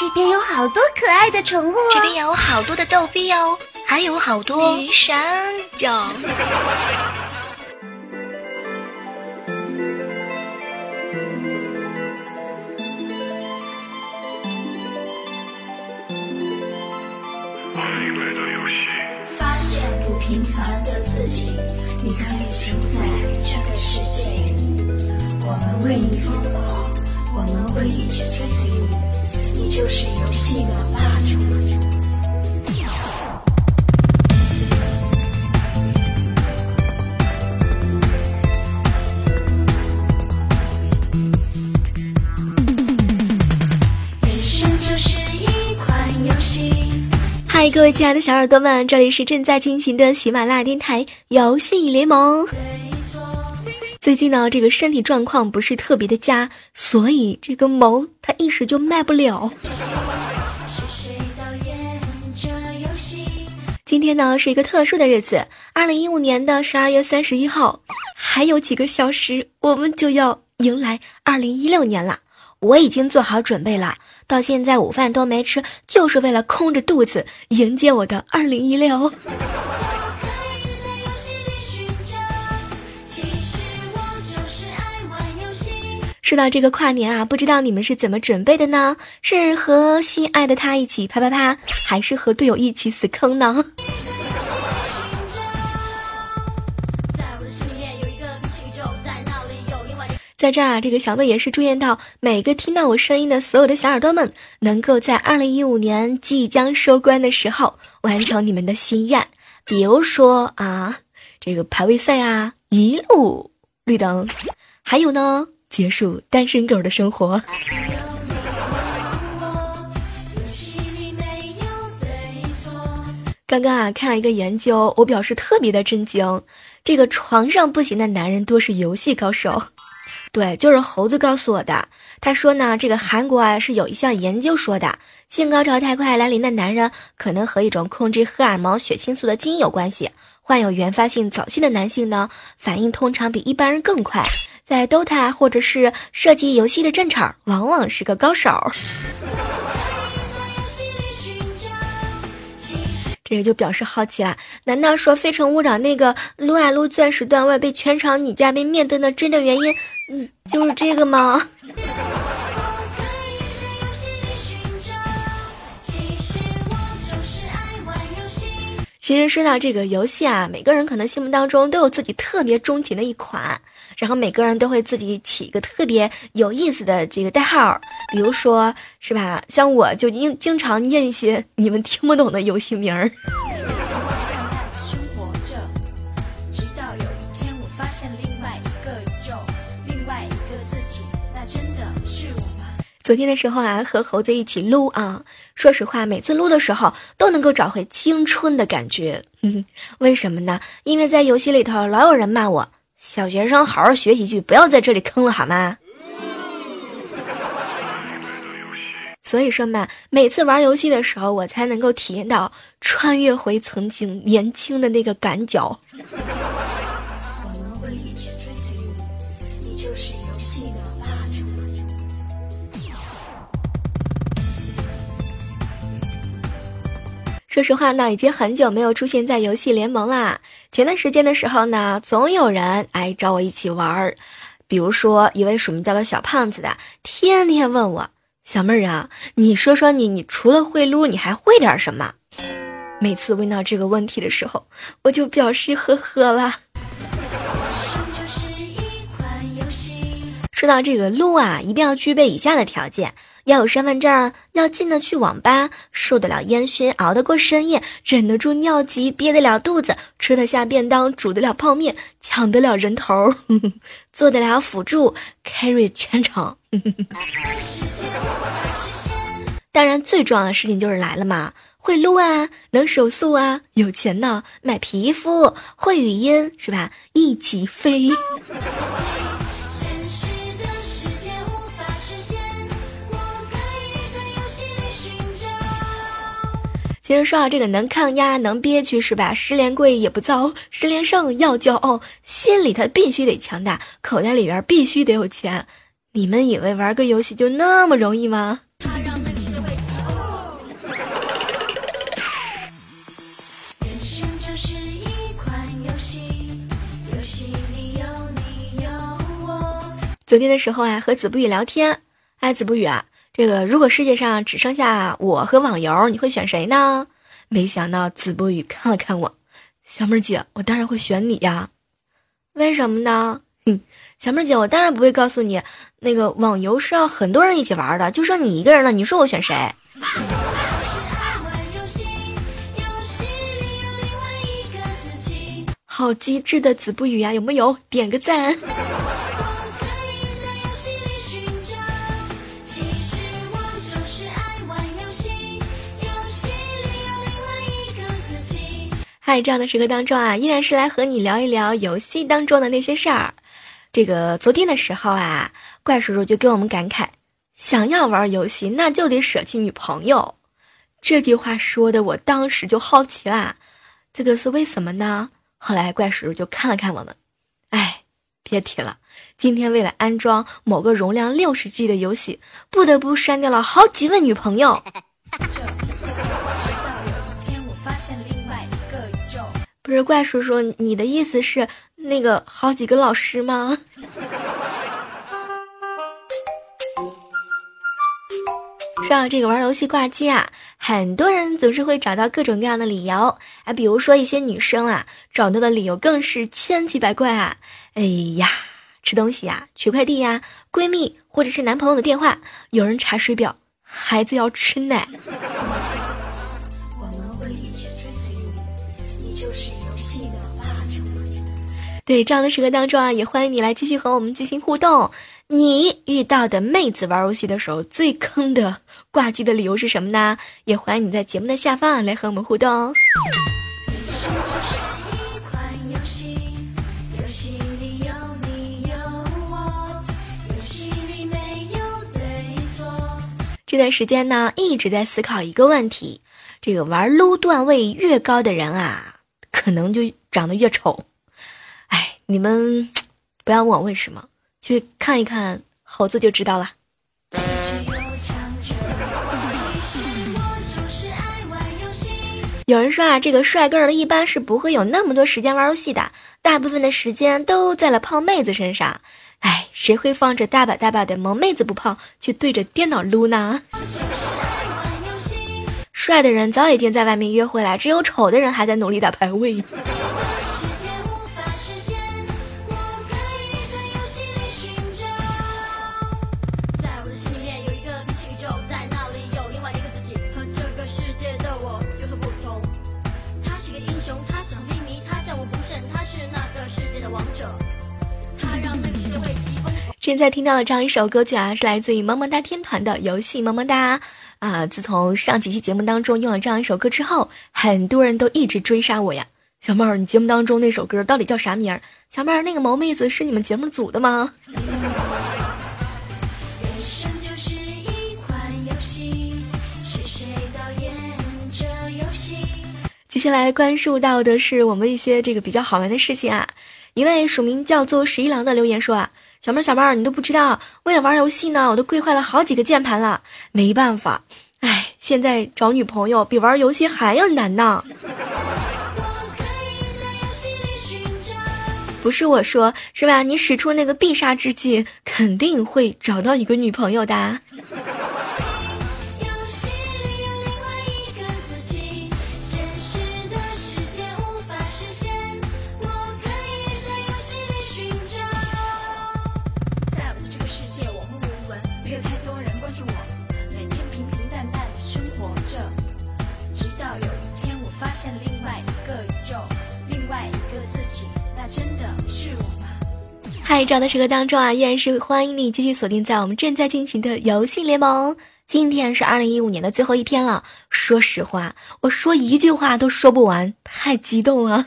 这边有好多可爱的宠物，这边有好多的逗比哦，还有好多鱼山椒。亲爱的小耳朵们，这里是正在进行的喜马拉雅电台游戏联盟。最近呢，这个身体状况不是特别的佳，所以这个萌它一时就卖不了。今天呢是一个特殊的日子，二零一五年的十二月三十一号，还有几个小时，我们就要迎来二零一六年了。我已经做好准备了，到现在午饭都没吃，就是为了空着肚子迎接我的二零一六。说到这个跨年啊，不知道你们是怎么准备的呢？是和心爱的他一起啪啪啪，还是和队友一起死坑呢？在这儿啊，这个小妹也是祝愿到每个听到我声音的所有的小耳朵们，能够在二零一五年即将收官的时候完成你们的心愿。比如说啊，这个排位赛啊，一路绿灯，还有呢，结束单身狗的生活。刚刚啊，看了一个研究，我表示特别的震惊。这个床上不行的男人多是游戏高手，对，就是猴子告诉我的。他说呢，这个韩国啊是有一项研究说的，性高潮太快来临的男人可能和一种控制荷尔蒙血清素的基因有关系。患有原发性早泄的男性呢，反应通常比一般人更快。在 DOTA 或者是射击游戏的战场，往往是个高手。这个就表示好奇啦。难道说《非诚勿扰》那个撸啊撸钻石段位被全场女嘉宾灭灯的真正原因，嗯，就是这个吗？其实说到这个游戏啊，每个人可能心目当中都有自己特别钟情的一款，然后每个人都会自己起一个特别有意思的这个代号，比如说是吧？像我就经经常念一些你们听不懂的游戏名儿。直到有一天我发现另外一个宇宙，另外一个自己，那真的是我吗？昨天的时候啊，和猴子一起撸啊，说实话，每次撸的时候都能够找回青春的感觉。为什么呢？因为在游戏里头老有人骂我，小学生好好学习去，不要在这里坑了好吗？所以说嘛，每次玩游戏的时候，我才能够体验到穿越回曾经年轻的那个感觉。说实话呢，已经很久没有出现在游戏联盟啦。前段时间的时候呢，总有人哎找我一起玩儿，比如说一位署名叫做小胖子的，天天问我小妹儿啊，你说说你，你除了会撸，你还会点什么？每次问到这个问题的时候，我就表示呵呵啦。说到这个撸啊，一定要具备以下的条件：要有身份证，要进得去网吧，受得了烟熏，熬得过深夜，忍得住尿急，憋得了肚子，吃得下便当，煮得了泡面，抢得了人头，做得了辅助，carry 全场。当然，最重要的事情就是来了嘛，会撸啊，能手速啊，有钱呢，买皮肤，会语音是吧？一起飞。其实说到这个能抗压能憋屈是吧？十连跪也不遭，十连胜要骄傲，心里他必须得强大，口袋里边必须得有钱。你们以为玩个游戏就那么容易吗？昨天的时候啊，和子不语聊天，哎，子不语啊。这个如果世界上只剩下我和网游，你会选谁呢？没想到子不语看了看我，小妹姐，我当然会选你呀。为什么呢？哼，小妹姐，我当然不会告诉你，那个网游是要很多人一起玩的，就剩你一个人了，你说我选谁？好机智的子不语呀，有没有？点个赞。在这样的时刻当中啊，依然是来和你聊一聊游戏当中的那些事儿。这个昨天的时候啊，怪叔叔就跟我们感慨：想要玩游戏，那就得舍弃女朋友。这句话说的，我当时就好奇啦，这个是为什么呢？后来怪叔叔就看了看我们，哎，别提了，今天为了安装某个容量六十 G 的游戏，不得不删掉了好几位女朋友。不是怪叔叔，你的意思是那个好几个老师吗？说到这个玩游戏挂机啊，很多人总是会找到各种各样的理由啊，比如说一些女生啊，找到的理由更是千奇百怪啊。哎呀，吃东西呀，取快递呀，闺蜜或者是男朋友的电话，有人查水表，孩子要吃奶。对这样的时刻当中啊，也欢迎你来继续和我们进行互动。你遇到的妹子玩游戏的时候最坑的挂机的理由是什么呢？也欢迎你在节目的下方来和我们互动。游戏里有你有我，游戏里没有对错这段时间呢，一直在思考一个问题：这个玩撸段位越高的人啊，可能就长得越丑。你们 不要问我为什么，去看一看猴子就知道了。有人说啊，这个帅哥儿一般是不会有那么多时间玩游戏的，大部分的时间都在了泡妹子身上。哎，谁会放着大把大把的萌妹子不泡，去对着电脑撸呢？帅的人早已经在外面约会了，只有丑的人还在努力打排位。现在听到的这样一首歌曲啊，是来自于萌萌哒天团的游戏萌萌哒啊。自从上几期节目当中用了这样一首歌之后，很多人都一直追杀我呀。小妹儿，你节目当中那首歌到底叫啥名儿？小妹儿，那个毛妹子是你们节目组的吗？接下来关注到的是我们一些这个比较好玩的事情啊。一位署名叫做十一郎的留言说啊。小妹儿，小妹儿，你都不知道，为了玩游戏呢，我都跪坏了好几个键盘了。没办法，哎，现在找女朋友比玩游戏还要难呢。不是我说，是吧？你使出那个必杀之技，肯定会找到一个女朋友的。嗨这样的时刻当中啊，依然是欢迎你继续锁定在我们正在进行的游戏联盟。今天是二零一五年的最后一天了，说实话，我说一句话都说不完，太激动了。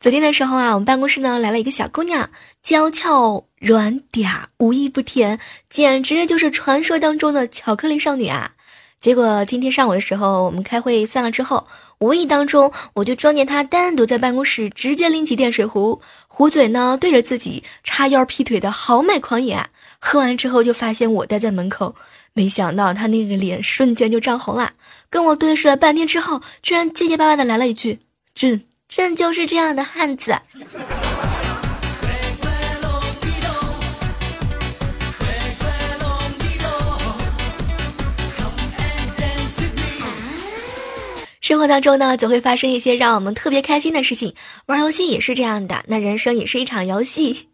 昨天的时候啊，我们办公室呢来了一个小姑娘，娇俏软嗲，无一不甜，简直就是传说当中的巧克力少女啊。结果今天上午的时候，我们开会散了之后，无意当中我就撞见他单独在办公室，直接拎起电水壶，壶嘴呢对着自己，叉腰劈腿的豪迈狂野。喝完之后就发现我待在门口，没想到他那个脸瞬间就涨红了，跟我对视了半天之后，居然结结巴巴的来了一句：“朕朕就是这样的汉子。生活当中呢，总会发生一些让我们特别开心的事情。玩游戏也是这样的，那人生也是一场游戏。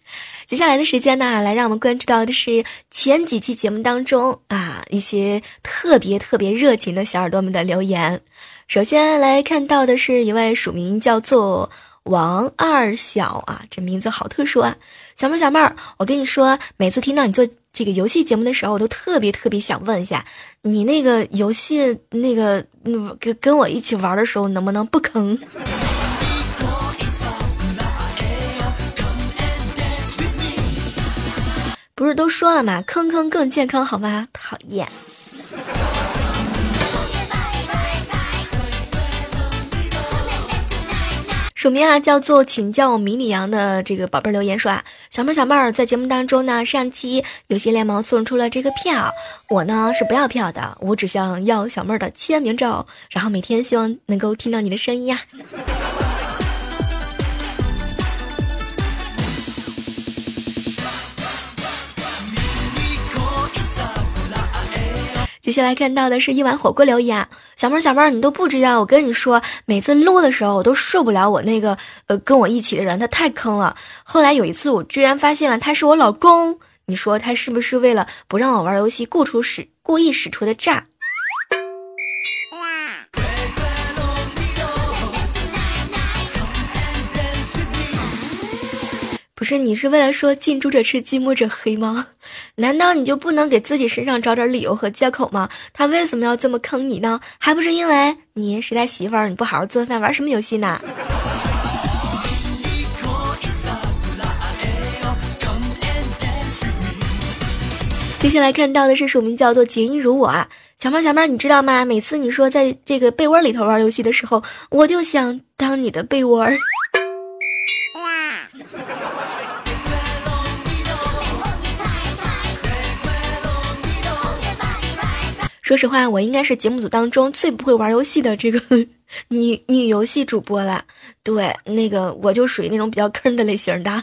接下来的时间呢，来让我们关注到的是前几期节目当中啊一些特别特别热情的小耳朵们的留言。首先来看到的是一位署名叫做王二小啊，这名字好特殊啊。小妹儿小妹儿，我跟你说，每次听到你做这个游戏节目的时候，我都特别特别想问一下，你那个游戏那个跟跟我一起玩的时候，能不能不坑？不是都说了吗？坑坑更健康，好吗？讨厌。署名啊，叫做请叫我迷你羊的这个宝贝留言说啊，小妹儿小妹儿在节目当中呢，上期游戏联盟送出了这个票，我呢是不要票的，我只想要小妹儿的签名照，然后每天希望能够听到你的声音呀。接下来看到的是一碗火锅留言，小妹儿小妹儿，你都不知道，我跟你说，每次录的时候我都受不了我那个呃跟我一起的人，他太坑了。后来有一次我居然发现了他是我老公，你说他是不是为了不让我玩游戏故出使故意使出的诈？不是你是为了说近朱者赤，近墨者黑吗？难道你就不能给自己身上找点理由和借口吗？他为什么要这么坑你呢？还不是因为你是他媳妇儿，你不好好做饭，玩什么游戏呢？接下来看到的是署名叫做锦衣如我啊，小妹小妹，你知道吗？每次你说在这个被窝里头玩游戏的时候，我就想当你的被窝儿。说实话，我应该是节目组当中最不会玩游戏的这个 女女游戏主播了。对，那个我就属于那种比较坑的类型的。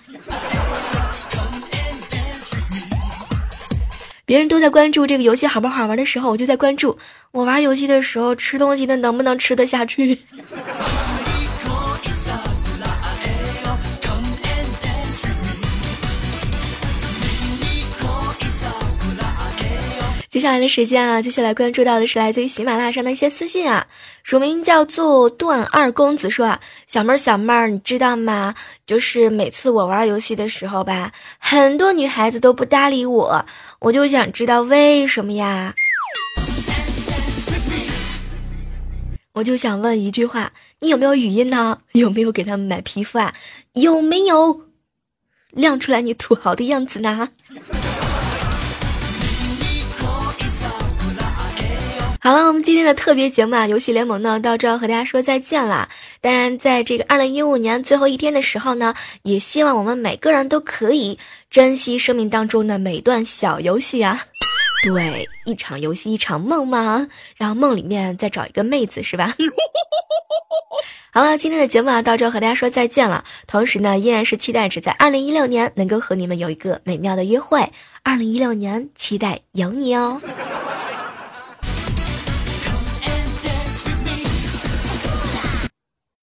别人都在关注这个游戏好不好玩的时候，我就在关注我玩游戏的时候吃东西的能不能吃得下去。接下来的时间啊，接下来关注到的是来自于喜马拉雅上的一些私信啊，署名叫做段二公子说啊，小妹儿小妹儿，你知道吗？就是每次我玩游戏的时候吧，很多女孩子都不搭理我，我就想知道为什么呀？我就想问一句话，你有没有语音呢？有没有给他们买皮肤啊？有没有亮出来你土豪的样子呢？好了，我们今天的特别节目啊，游戏联盟呢，到这要和大家说再见了。当然，在这个二零一五年最后一天的时候呢，也希望我们每个人都可以珍惜生命当中的每段小游戏啊。对，一场游戏一场梦嘛，然后梦里面再找一个妹子是吧？好了，今天的节目啊，到这和大家说再见了。同时呢，依然是期待着在二零一六年能够和你们有一个美妙的约会。二零一六年，期待有你哦。